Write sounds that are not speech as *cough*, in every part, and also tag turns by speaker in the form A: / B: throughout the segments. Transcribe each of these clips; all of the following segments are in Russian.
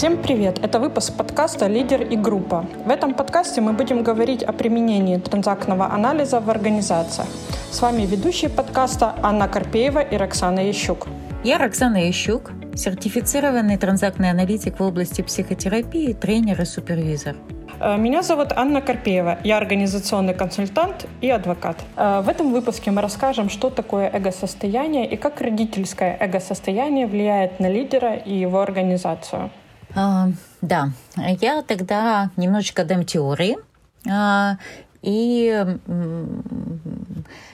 A: Всем привет! Это выпуск подкаста «Лидер и группа». В этом подкасте мы будем говорить о применении транзактного анализа в организациях. С вами ведущие подкаста Анна Карпеева и Роксана Ящук.
B: Я Роксана Ящук, сертифицированный транзактный аналитик в области психотерапии, тренер и супервизор.
A: Э, меня зовут Анна Карпеева, я организационный консультант и адвокат. Э, в этом выпуске мы расскажем, что такое эго-состояние и как родительское эго-состояние влияет на лидера и его организацию.
B: А, да, я тогда немножечко дам теории. А, и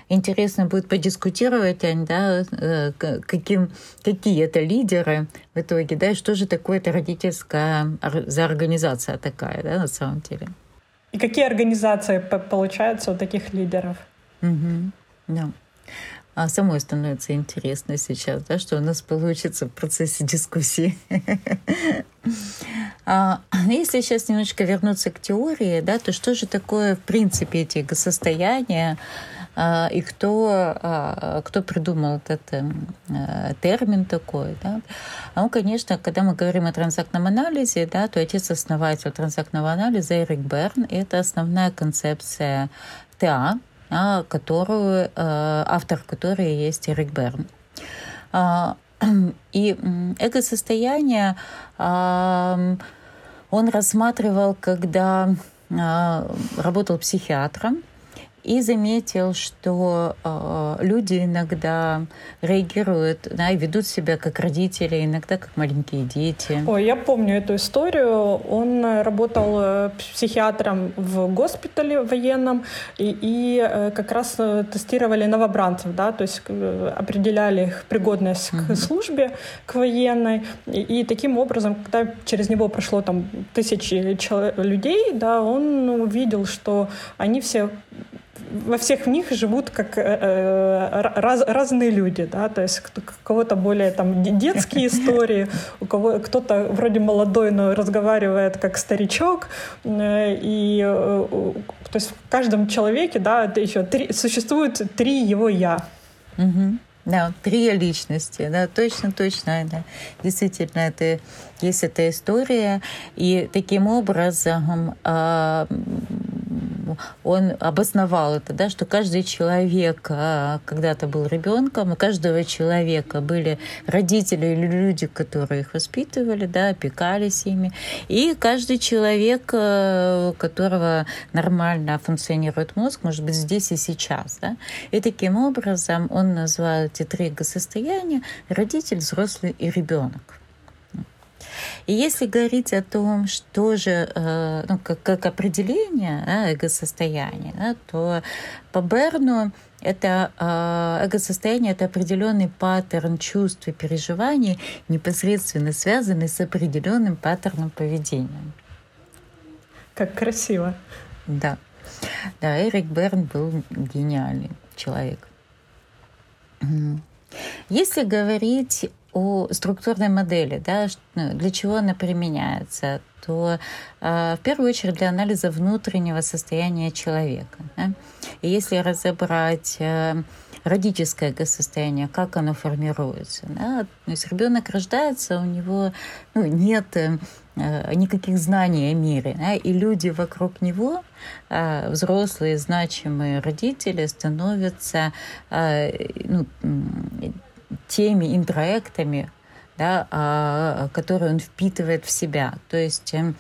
B: интересно будет подискутировать, да, э, каким, какие это лидеры в итоге, да, и что же такое это родительская за организация такая, да, на самом деле.
A: И какие организации получаются у таких лидеров?
B: Угу, да. А самой становится интересно сейчас, да, что у нас получится в процессе дискуссии. *laughs* А, если сейчас немножечко вернуться к теории, да, то что же такое, в принципе, эти состояния, а, и кто, а, кто придумал этот э, термин такой. Да? Ну, конечно, когда мы говорим о транзактном анализе, да, то отец-основатель транзактного анализа Эрик Берн — это основная концепция ТА, которую, э, автор которой есть Эрик Берн. *clears throat* И эго-состояние он рассматривал, когда работал психиатром, и заметил, что э, люди иногда реагируют, да, и ведут себя как родители, иногда как маленькие дети.
A: Ой, я помню эту историю. Он работал э, психиатром в госпитале военном, и, и э, как раз э, тестировали новобранцев, да, то есть определяли их пригодность к службе, к военной, и, и таким образом, когда через него прошло там тысячи людей, да, он увидел, что они все во всех них живут как э, э, раз, разные люди, да, то есть у кого-то более там детские *laughs* истории, у кого кто-то вроде молодой, но разговаривает как старичок, э, и то есть в каждом человеке, да, это еще три, существует три его я.
B: Угу. Да, три личности, да, точно, точно, да. Действительно, это есть эта история, и таким образом э, он обосновал это, да, что каждый человек а, когда-то был ребенком, у каждого человека были родители или люди, которые их воспитывали, да, опекались ими, и каждый человек, э, у которого нормально функционирует мозг, может быть здесь и сейчас, да, и таким образом он назвал эти три состояния родитель, взрослый и ребенок. И если говорить о том, что же, э, ну, как, как определение да, эго-состояния, да, то по Берну это э, эго-состояние — это определенный паттерн чувств и переживаний, непосредственно связанный с определенным паттерном поведения.
A: Как красиво.
B: Да. Да, Эрик Берн был гениальный человек. Если говорить о структурной модели, да, ну, для чего она применяется, то э, в первую очередь для анализа внутреннего состояния человека. Да? И если разобрать э, родительское состояние, как оно формируется. Да? То есть ребенок рождается, у него ну, нет э, никаких знаний о мире. Да? И люди вокруг него, э, взрослые, значимые родители, становятся э, ну, теми интроектами, да, а, которые он впитывает в себя. То есть эм,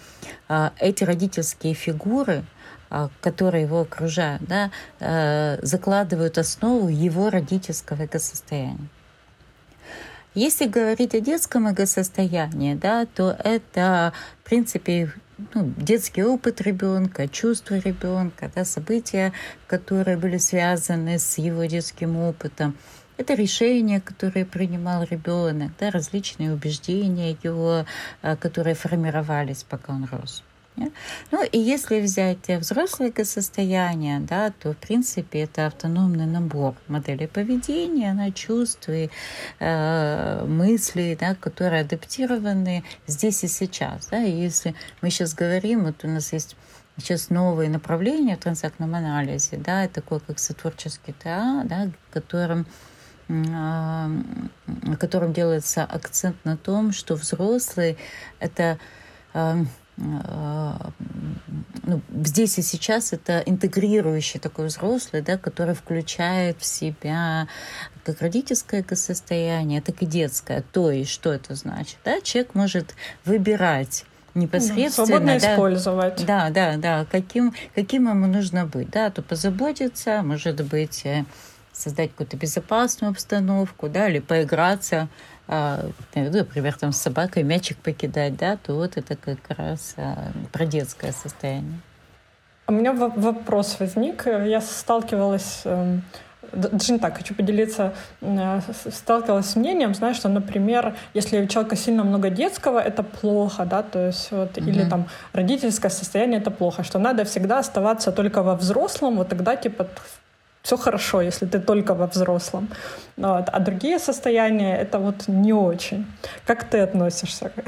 B: а, эти родительские фигуры, а, которые его окружают, да, закладывают основу его родительского экосостояния. Если говорить о детском эго-состоянии, да, то это, в принципе, ну, детский опыт ребенка, чувства ребенка, да, события, которые были связаны с его детским опытом, это решения, которые принимал ребенок, да, различные убеждения его, а, которые формировались, пока он рос. Ну и если взять взрослое состояние, да, то в принципе это автономный набор моделей поведения, на чувств и э, мыслей, да, которые адаптированы здесь и сейчас. Да. И если мы сейчас говорим, вот у нас есть сейчас новые направления в транзактном анализе, да, такое как сотворческий ТА, да, которым а, котором делается акцент на том, что взрослый — это а, а, ну, здесь и сейчас это интегрирующий такой взрослый, да, который включает в себя как родительское состояние, так и детское. То есть, что это значит? Да? Человек может выбирать непосредственно.
A: Свободно да, использовать.
B: Да, да, да. Каким, каким ему нужно быть. Да, то позаботиться, может быть, э, создать какую-то безопасную обстановку, да, или поиграться, а, например, там с собакой мячик покидать, да, то вот это как раз а, про детское состояние.
A: У меня вопрос возник. Я сталкивалась эм, даже не так, хочу поделиться, э, сталкивалась с мнением, знаешь, что, например, если у человека сильно много детского, это плохо, да, то есть вот, mm-hmm. или там родительское состояние, это плохо, что надо всегда оставаться только во взрослом, вот тогда, типа, все хорошо, если ты только во взрослом. Вот. А другие состояния — это вот не очень. Как ты относишься? *laughs*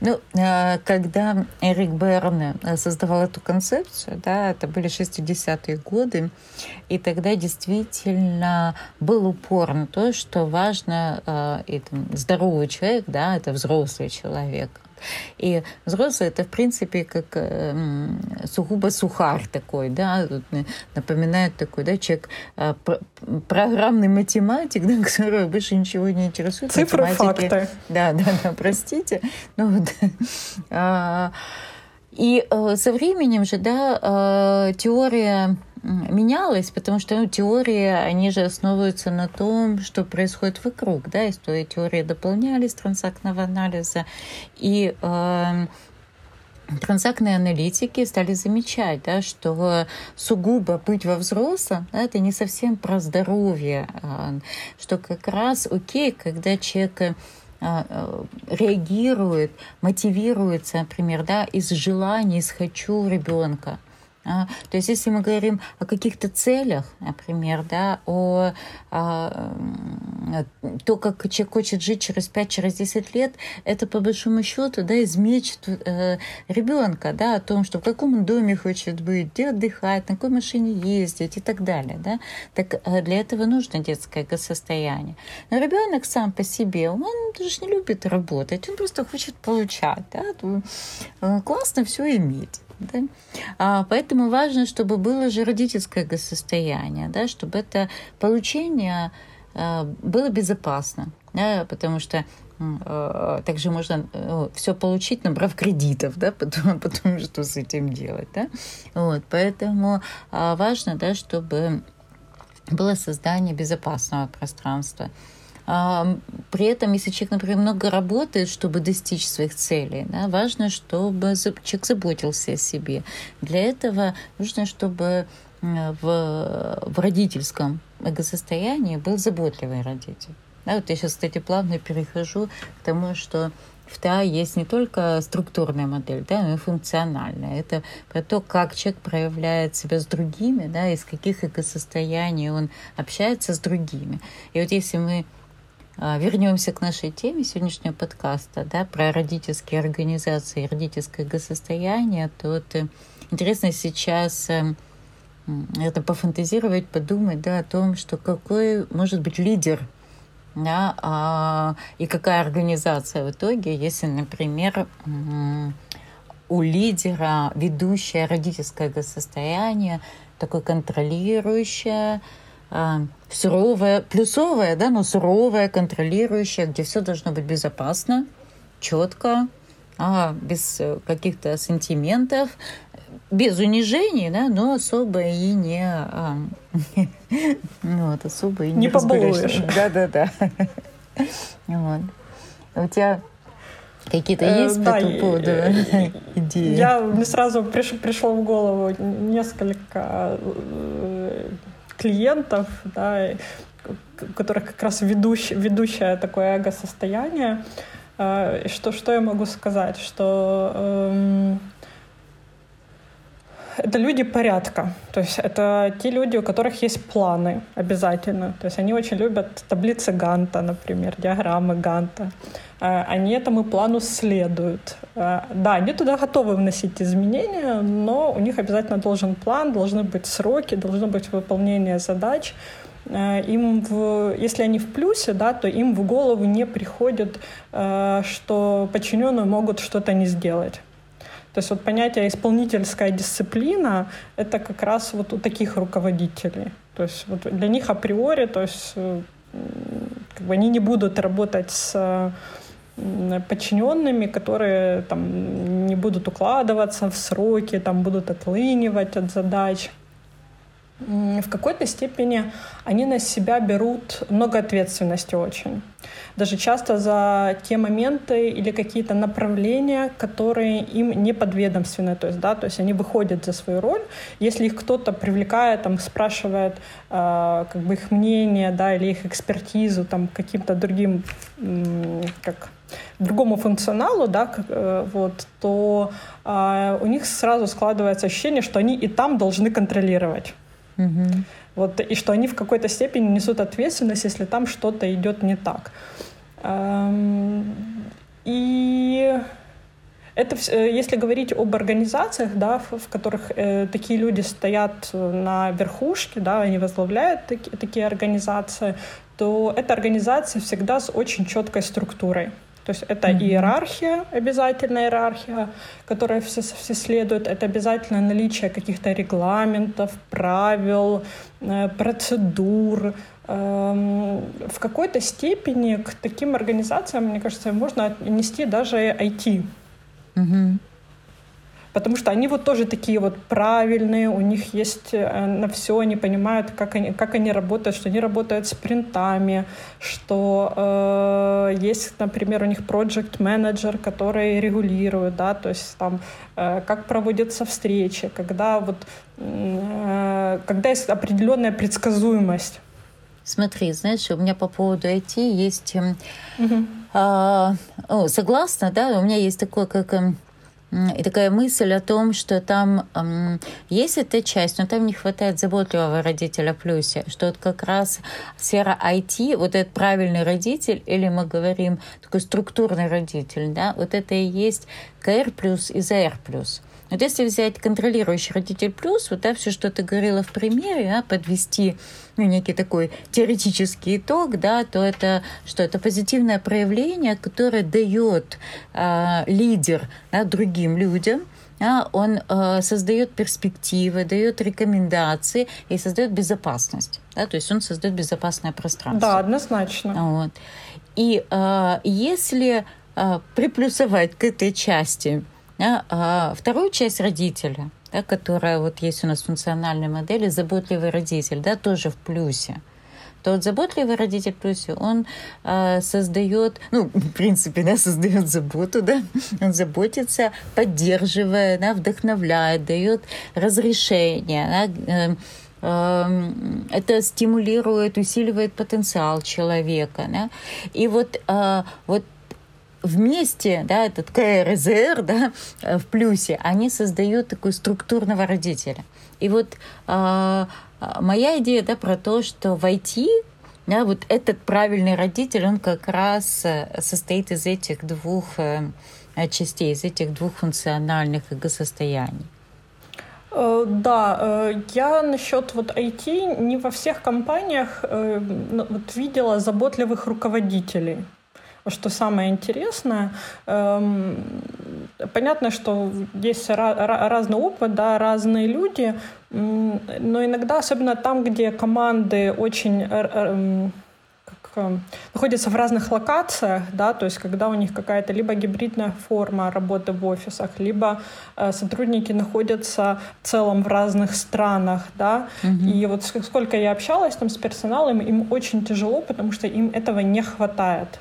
B: Ну, а, когда Эрик Берн э, создавал эту концепцию, да, это были 60-е годы, и тогда действительно был упор на то, что важно, а, и, там, здоровый человек, да, это взрослый человек, и взрослый это, в принципе, как э, сугубо сухарь такой, да, напоминает такой, да, человек э, программный математик, *laughs* да, который больше ничего не интересует.
A: Цифры, факты.
B: Да, да, да, простите. Ну, вот. А, и э, со временем же, да, э, теория менялось, потому что ну, теории, они же основываются на том, что происходит вокруг, да, и теории дополнялись транзактного анализа, и э, транзактные аналитики стали замечать, да, что сугубо быть во взрослом, да, это не совсем про здоровье, а, что как раз окей, когда человек а, э, реагирует, мотивируется, например, да, из желания, из хочу ребенка, то есть если мы говорим о каких-то целях, например, да, о, о а, то, как человек хочет жить через 5, через 10 лет, это по большому счету да, из мечт э, ребенка, да, о том, что в каком он доме хочет быть, где отдыхать, на какой машине ездить и так далее. Да. Так э, для этого нужно детское состояние. Но ребенок сам по себе, он даже не любит работать, он просто хочет получать. Да. Э, классно все иметь. Да? А, поэтому важно, чтобы было же родительское состояние, да, чтобы это получение а, было безопасно, да, потому что а, также можно а, все получить, набрав кредитов, да, потом, *laughs* потом что с этим делать, да, вот, поэтому а, важно, да, чтобы было создание безопасного пространства, при этом, если человек, например, много работает, чтобы достичь своих целей, да, важно, чтобы человек заботился о себе. Для этого нужно, чтобы в, в родительском эго-состоянии был заботливый родитель. Да, вот я сейчас, кстати, плавно перехожу к тому, что в ТА есть не только структурная модель, да, но и функциональная. Это про то, как человек проявляет себя с другими, да, из каких эго-состояний он общается с другими. И вот если мы вернемся к нашей теме сегодняшнего подкаста, да, про родительские организации, родительское госостояние, то вот э, интересно сейчас э, это пофантазировать, подумать, да, о том, что какой может быть лидер, да, а, и какая организация в итоге, если, например, у лидера ведущее родительское состояние, такое контролирующее, а, суровая, плюсовая, да, но суровая, контролирующая, где все должно быть безопасно, четко, а, без э, каких-то сантиментов, без унижений, да, но особо и не, а, *laughs* ну, вот, особо и не,
A: не побалуешь.
B: Да, да, да. Вот. У тебя Какие-то э, есть по этому поводу *laughs* идеи?
A: Я, мне сразу приш, пришло в голову несколько э, клиентов, да, у которых как раз ведущ, ведущее такое эго-состояние. Э, что, что я могу сказать? Что эм, это люди порядка. То есть это те люди, у которых есть планы обязательно. То есть они очень любят таблицы Ганта, например, диаграммы Ганта. Они этому плану следуют. Э, да, они туда готовы вносить изменения, но у них обязательно должен план, должны быть сроки, должно быть выполнение задач. им в, если они в плюсе, да, то им в голову не приходит, что подчиненные могут что-то не сделать. То есть вот понятие исполнительская дисциплина — это как раз вот у таких руководителей. То есть вот для них априори, то есть как бы они не будут работать с подчиненными, которые там не будут укладываться в сроки, там будут отлынивать от задач. В какой-то степени они на себя берут много ответственности очень. Даже часто за те моменты или какие-то направления, которые им не подведомственны. То есть, да, то есть они выходят за свою роль. Если их кто-то привлекает, там, спрашивает э, как бы их мнение да, или их экспертизу там, каким-то другим, как другому функционалу, да, э, вот, то э, у них сразу складывается ощущение, что они и там должны контролировать. Угу. Вот, и что они в какой-то степени несут ответственность, если там что-то идет не так. Эм, и это, э, если говорить об организациях, да, в, которых э, такие люди стоят на верхушке, да, они возглавляют таки, такие организации, то эта организация всегда с очень четкой структурой. То есть это mm-hmm. иерархия, обязательная иерархия, которой все, все следуют. Это обязательно наличие каких-то регламентов, правил, э, процедур. Эм, в какой-то степени к таким организациям, мне кажется, можно отнести даже IT. Mm-hmm потому что они вот тоже такие вот правильные, у них есть э, на все, они понимают, как они, как они работают, что они работают с принтами, что э, есть, например, у них project менеджер который регулирует, да, то есть там э, как проводятся встречи, когда вот э, когда есть определенная предсказуемость.
B: Смотри, знаешь, у меня по поводу IT есть... Угу. А, о, согласна, да, у меня есть такое, как эм, и такая мысль о том, что там эм, есть эта часть, но там не хватает заботливого родителя плюсе, что вот как раз сфера IT, вот этот правильный родитель, или мы говорим такой структурный родитель, да, вот это и есть КР плюс и ЗР плюс. Вот если взять контролирующий родитель плюс, вот да, все, что ты говорила в примере, да, подвести ну, некий такой теоретический итог, да, то это что? Это позитивное проявление, которое дает э, лидер да, другим людям, да, он э, создает перспективы, дает рекомендации и создает безопасность. Да, то есть он создает безопасное пространство.
A: Да, однозначно.
B: Вот. И э, если э, приплюсовать к этой части а вторую часть родителя, да, которая вот есть у нас в функциональной модели, заботливый родитель, да, тоже в плюсе то вот заботливый родитель в плюсе, он э, создает, ну, *laughs* в принципе, да, создает заботу, да, *laughs* он заботится, поддерживая, да, вдохновляет, дает разрешение, да, э, это стимулирует, усиливает потенциал человека. Да? И вот, э, вот вместе, да, этот КРЗР, да, э, в плюсе, они создают такую структурного родителя. И вот э, моя идея, да, про то, что в IT да, вот этот правильный родитель, он как раз э, состоит из этих двух э, частей, из этих двух функциональных эго-состояний.
A: Да, я насчет вот IT не во всех компаниях вот видела заботливых руководителей что самое интересное, эм, понятно, что есть разный опыт, да, разные люди, но иногда, особенно там, где команды очень эм, эм, находятся в разных локациях, да, то есть когда у них какая-то либо гибридная форма работы в офисах, либо э, сотрудники находятся в целом в разных странах, да, угу. и вот сколько я общалась там с персоналом, им очень тяжело, потому что им этого не хватает.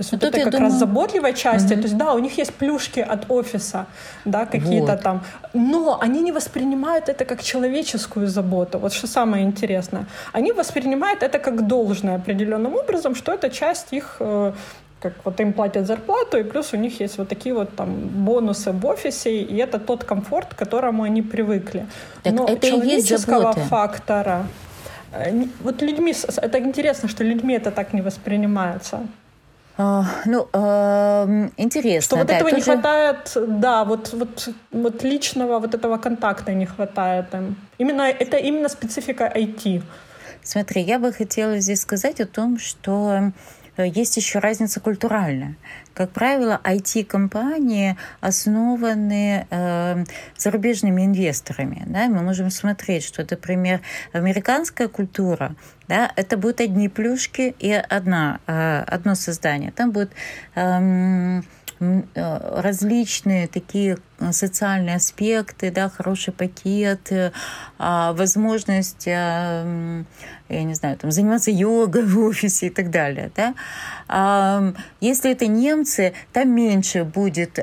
A: То есть Но вот это как думаю... раз заботливая часть. Угу. То есть да, у них есть плюшки от офиса, да, какие-то вот. там. Но они не воспринимают это как человеческую заботу. Вот что самое интересное. Они воспринимают это как должное определенным образом, что это часть их э, как вот им платят зарплату, и плюс у них есть вот такие вот там бонусы в офисе, и это тот комфорт, к которому они привыкли.
B: Так Но это человеческого
A: фактора э, вот людьми, это интересно, что людьми это так не воспринимается.
B: А, ну, э, интересно.
A: Что вот да, этого тоже... не хватает, да, вот, вот, вот личного вот этого контакта не хватает им. Именно, это именно специфика IT.
B: смотри, я бы хотела здесь сказать о том, что есть еще разница культуральная. Как правило, IT-компании основаны э, зарубежными инвесторами. Да? Мы можем смотреть, что, например, американская культура да, это будут одни плюшки и одна, э, одно создание. Там будет э, Э, различные такие э, социальные аспекты, да, хороший пакет, э, а, возможность, я не знаю, там, заниматься йогой в офисе и так далее. Да? А, если это немцы, там меньше будет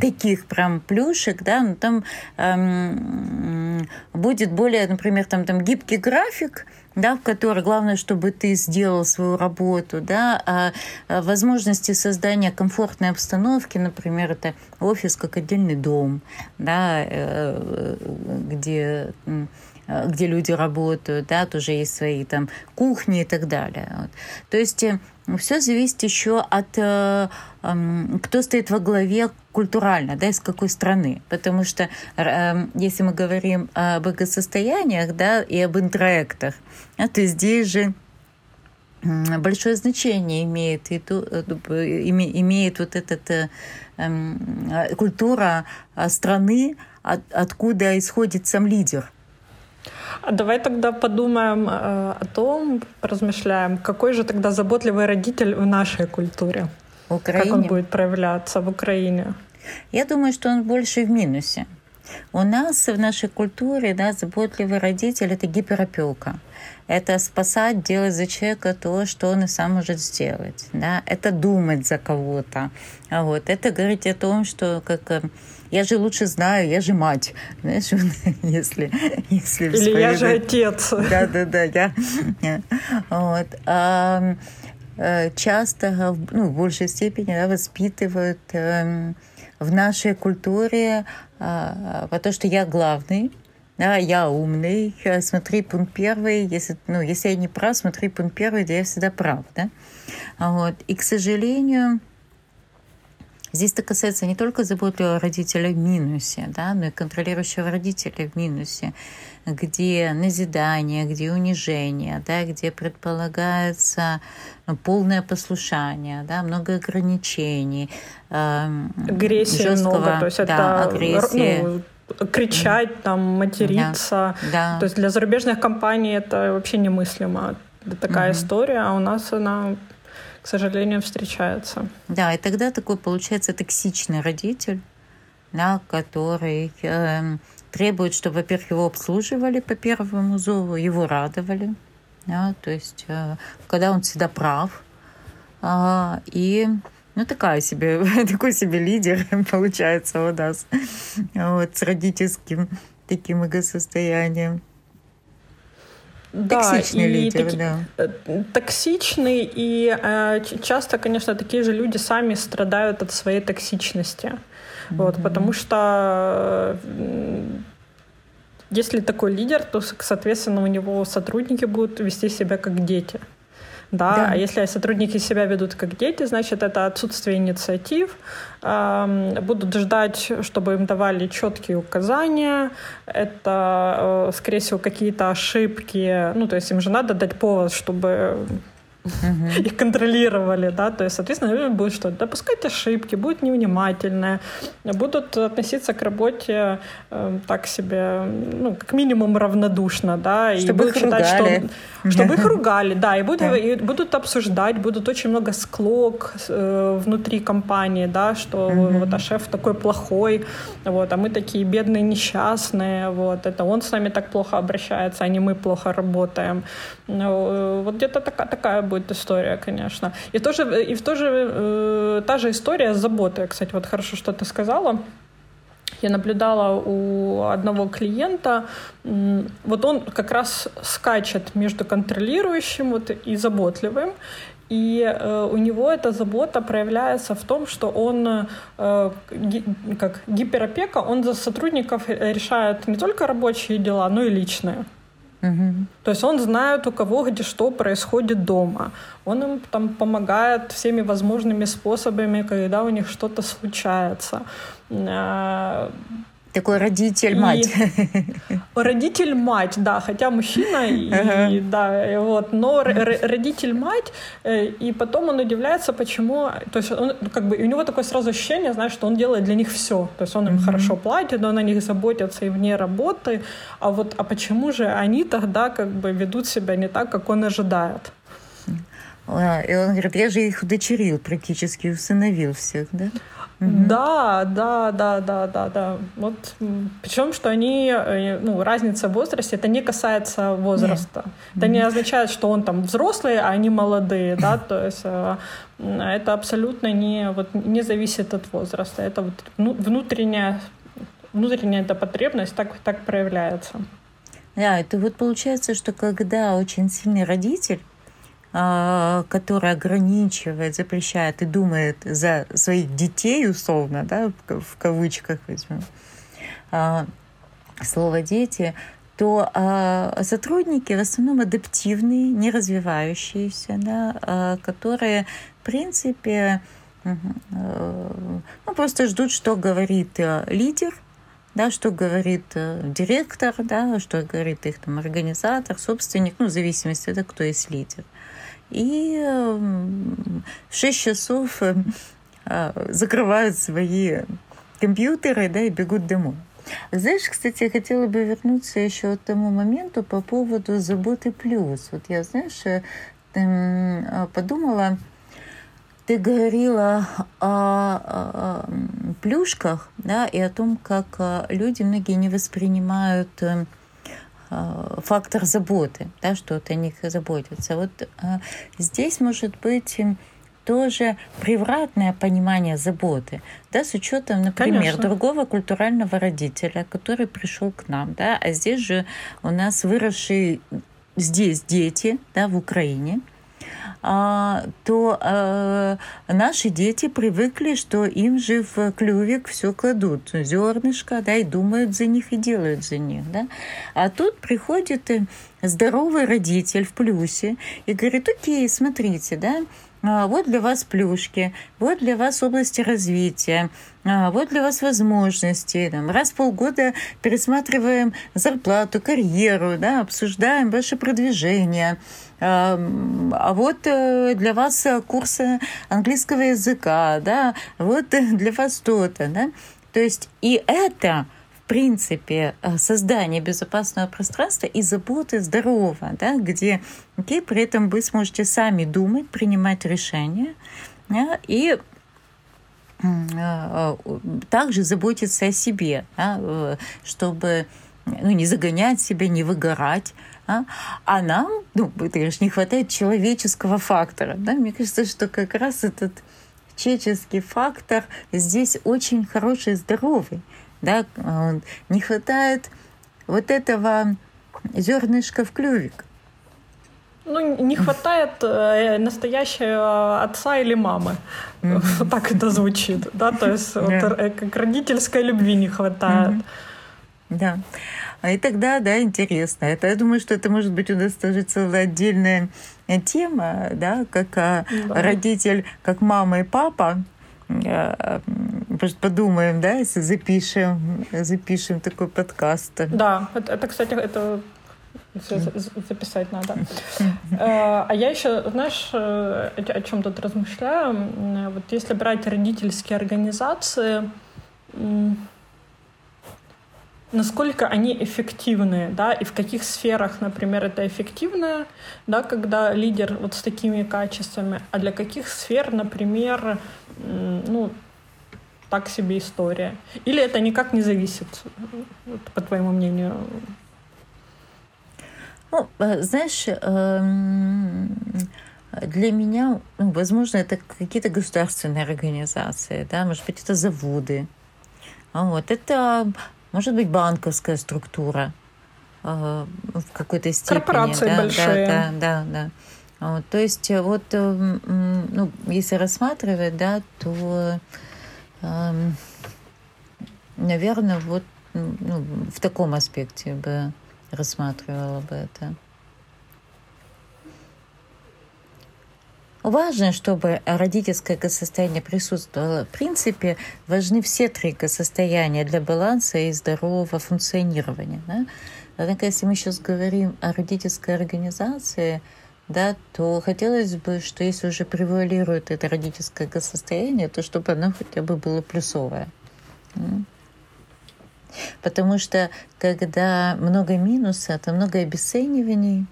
B: таких прям плюшек, да, но там эм, будет более, например, там, там гибкий график, да, в которой главное, чтобы ты сделал свою работу, да, а, а возможности создания комфортной обстановки, например, это офис как отдельный дом, да, э, где где люди работают, да, тоже есть свои там кухни и так далее. Вот. То есть э, все зависит еще от э, кто стоит во главе культурально, да, из какой страны. Потому что э, если мы говорим об экосостояниях, да, и об интроектах, да, то здесь же большое значение имеет, и ту, э, имеет вот эта э, культура страны, от, откуда исходит сам лидер.
A: А давай тогда подумаем э, о том, размышляем, какой же тогда заботливый родитель в нашей культуре? В Украине? Как он будет проявляться в Украине?
B: Я думаю, что он больше в минусе. У нас в нашей культуре да, заботливый родитель — это гиперопека. Это спасать, делать за человека то, что он и сам может сделать. Да? Это думать за кого-то. А вот. Это говорить о том, что как э, я же лучше знаю, я же мать. Знаешь, *laughs* если,
A: если Или я же отец.
B: Да, да, да, я. Вот. А, э, часто, ну, в большей степени да, воспитывают эм, в нашей культуре а, то, что я главный, да, я умный, смотри пункт первый, если, ну, если я не прав, смотри пункт первый, где я всегда прав, да. Вот. И, к сожалению, Здесь это касается не только заботливого родителя в минусе, да, но и контролирующего родителя в минусе, где назидание, где унижение, да, где предполагается ну, полное послушание, да, много ограничений.
A: Э, агрессии жесткого, много, то есть да, это агрессия. Ну, кричать, там, материться. Да, да. То есть для зарубежных компаний это вообще немыслимо. Такая угу. история, а у нас она к сожалению, встречается.
B: Да, и тогда такой получается токсичный родитель, да, который э, требует, чтобы, во-первых, его обслуживали по первому зову, его радовали, да, то есть э, когда он всегда прав, э, и ну, такая себе, *laughs* такой себе лидер *laughs* получается у нас вот, с родительским таким эго-состоянием.
A: Да, токсичный лидер, таки, да. Э, токсичный, и э, часто, конечно, такие же люди сами страдают от своей токсичности. Mm-hmm. Вот, потому что если такой лидер, то, соответственно, у него сотрудники будут вести себя как дети да, да. а если сотрудники себя ведут как дети, значит, это отсутствие инициатив, будут ждать, чтобы им давали четкие указания, это, э, скорее всего, какие-то ошибки, ну, то есть им же надо дать повод, чтобы угу. *laughs* их контролировали, да, то есть, соответственно, будет что? Допускать ошибки, будет невнимательное, будут относиться к работе э, так себе, ну, как минимум равнодушно, да,
B: и чтобы будут считать,
A: что... Чтобы их ругали, да, и будут, да. и будут обсуждать, будут очень много склок э, внутри компании, да, что угу. вот, а шеф такой плохой, вот, а мы такие бедные, несчастные, вот, это он с нами так плохо обращается, а не мы плохо работаем. Ну, э, вот где-то такая, такая будет будет история, конечно. И, тоже, и в то же, э, та же история с заботой. Кстати, вот хорошо, что ты сказала. Я наблюдала у одного клиента, вот он как раз скачет между контролирующим вот, и заботливым. И э, у него эта забота проявляется в том, что он, э, ги, как гиперопека, он за сотрудников решает не только рабочие дела, но и личные. Угу. То есть он знает, у кого где что происходит дома. Он им там помогает всеми возможными способами, когда у них что-то случается.
B: Такой родитель-мать. *laughs*
A: Родитель-мать, да, хотя мужчина, и, да, и вот, но родитель-мать, э, и потом он удивляется, почему, то есть он, как бы, у него такое сразу ощущение, знаешь, что он делает для них все, то есть он им хорошо платит, он о них заботится и вне работы, а вот, а почему же они тогда как бы ведут себя не так, как он ожидает?
B: И он говорит, я же их удочерил практически, усыновил всех, да?
A: Угу. Да, да, да, да, да, да. Вот причем, что они, э, ну, разница в возрасте, это не касается возраста. Нет. Это не означает, что он там взрослый, а они молодые, да, *clears throat* то есть э, это абсолютно не, вот, не зависит от возраста. Это вот внутренняя, внутренняя эта потребность так, так проявляется.
B: Да, это вот получается, что когда очень сильный родитель, а, который ограничивает, запрещает и думает за своих детей, условно, да, в кавычках возьмем, а, слово «дети», то а, сотрудники в основном адаптивные, не развивающиеся, да, которые, в принципе, ну, просто ждут, что говорит лидер, да, что говорит директор, да, что говорит их там организатор, собственник, ну, в зависимости от того, кто есть лидер и эм, в 6 часов э, а, закрывают свои компьютеры да, и бегут домой. Знаешь, кстати, я хотела бы вернуться еще к тому моменту по поводу заботы плюс. Вот я, знаешь, э, а, подумала, ты говорила о, плюшках, да, и о том, как а, люди многие не воспринимают эм, Э, фактор заботы, да, что вот о них заботятся. Вот э, здесь может быть тоже превратное понимание заботы, да, с учетом, например, Конечно. другого культурального родителя, который пришел к нам, да, а здесь же у нас выросшие здесь дети, да, в Украине, то а, наши дети привыкли, что им же в клювик все кладут, зернышко, да, и думают за них и делают за них, да. А тут приходит э, здоровый родитель в плюсе и говорит, окей, смотрите, да, а, вот для вас плюшки, вот для вас области развития, а, вот для вас возможности. Раз в полгода пересматриваем зарплату, карьеру, да, обсуждаем ваше продвижение. А, а вот э, для вас курсы английского языка, да, вот для вас то-то, да. То есть и это принципе э, создание безопасного пространства и заботы здорового, да, где okay, при этом вы сможете сами думать, принимать решения да, и э, также заботиться о себе, да, э, чтобы ну, не загонять себя, не выгорать. А, а нам, ну, ты не хватает человеческого фактора. Да? Мне кажется, что как раз этот человеческий фактор здесь очень хороший, здоровый да, не хватает вот этого зернышка в клювик.
A: Ну, не хватает э, настоящего отца или мамы. Mm-hmm. *laughs* Так это звучит, да, то есть yeah. вот, э, как родительской любви не хватает. Mm-hmm.
B: Да. А и тогда, да, интересно. Это, я думаю, что это может быть у нас тоже целая отдельная тема, да, как а, да. родитель, как мама и папа, может, подумаем, да, если запишем, запишем такой подкаст.
A: Да, это, это кстати, это все записать надо. *laughs* Э, а я еще, знаешь, э, о чем тут размышляю? Вот если брать родительские организации, насколько они эффективны, да, и в каких сферах, например, это эффективно, да, когда лидер вот с такими качествами, а для каких сфер, например, ну, так себе история. Или это никак не зависит, вот, по твоему мнению?
B: Ну, э, знаешь, эм, для меня, ну, возможно, это какие-то государственные организации, да, может быть, это заводы, вот, это может быть банковская структура э, в какой-то степени.
A: Корпорации
B: да,
A: большие.
B: Да, да, да. Вот, то есть э, вот, э, ну, если рассматривать, да, то, э, наверное, вот ну, в таком аспекте бы рассматривала бы это. Важно, чтобы родительское состояние присутствовало. В принципе, важны все три состояния для баланса и здорового функционирования. Да? Однако, если мы сейчас говорим о родительской организации, да, то хотелось бы, что если уже превалирует это родительское состояние, то чтобы оно хотя бы было плюсовое. Потому что когда много минуса, то много обесцениваний,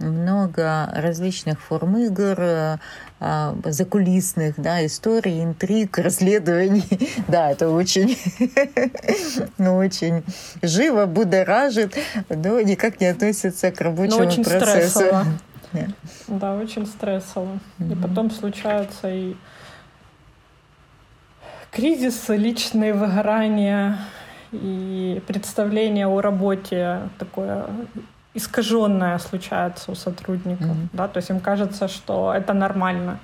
B: много различных форм игр, э, а, закулисных, да, историй, интриг, *laughs* расследований. Да, это очень, *laughs* ну, очень живо, будоражит, но никак не относится к рабочему
A: очень
B: процессу.
A: Стрессово. *laughs* Да, очень стрессово. И потом случаются и кризисы, личные выгорания, и представление о работе такое искаженное случается у сотрудников, mm-hmm. да, то есть им кажется, что это нормально,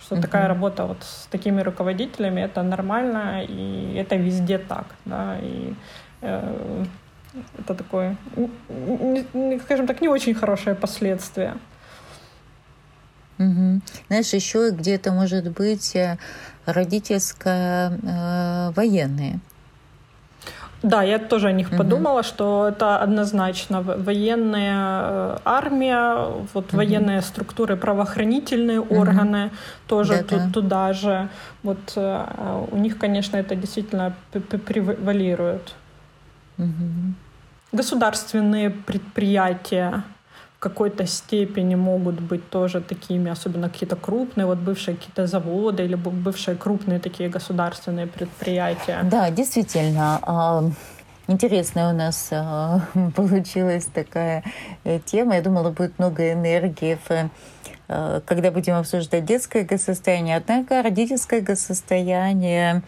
A: что mm-hmm. такая работа вот с такими руководителями это нормально и это везде так, да, и э, это такое, скажем так, не очень хорошее последствие.
B: Угу. Знаешь, еще где-то может быть э, родительское э.
A: Да, я тоже о них угу. подумала, что это однозначно военная э, армия, вот угу. военные структуры, правоохранительные угу. органы тоже да, тут, туда же. Вот э, у них, конечно, это действительно превалирует. Угу. Государственные предприятия в какой-то степени могут быть тоже такими, особенно какие-то крупные, вот бывшие какие-то заводы или бывшие крупные такие государственные предприятия.
B: Да, действительно. А, интересная у нас а, *laughs* получилась такая э, тема. Я думала, будет много энергии в э, когда будем обсуждать детское состояние. Однако родительское состояние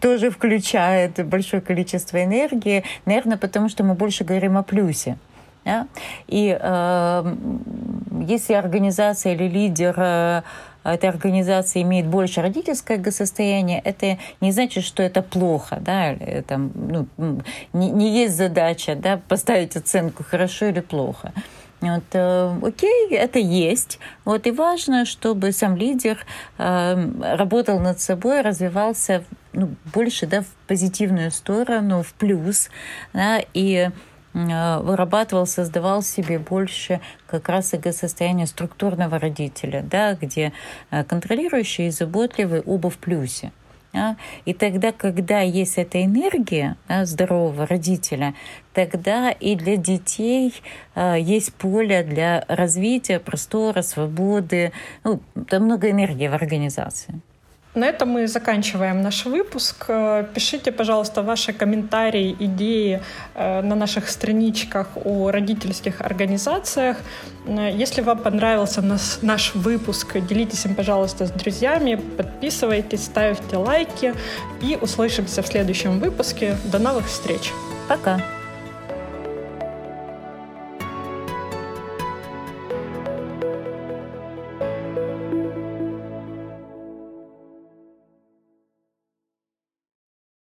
B: тоже включает большое количество энергии, наверное, потому что мы больше говорим о плюсе. Да? И э, если организация или лидер э, этой организации имеет больше родительское состояние, это не значит, что это плохо, да, это, ну, не, не есть задача, да, поставить оценку хорошо или плохо. Вот, э, окей, это есть. Вот, и важно, чтобы сам лидер э, работал над собой, развивался ну, больше да, в позитивную сторону, в плюс. Да, и вырабатывал, создавал себе больше как раз эго-состояние структурного родителя, да, где э, контролирующий и заботливый оба в плюсе. Да? И тогда, когда есть эта энергия да, здорового родителя, тогда и для детей э, есть поле для развития, простора, свободы. Ну, там много энергии в организации.
A: На этом мы заканчиваем наш выпуск. Э, пишите, пожалуйста, ваши комментарии, идеи э, на наших страничках о родительских организациях. Э, если вам понравился наш, наш выпуск, делитесь им, пожалуйста, с друзьями, подписывайтесь, ставьте лайки и услышимся в следующем выпуске. До новых встреч.
B: Пока.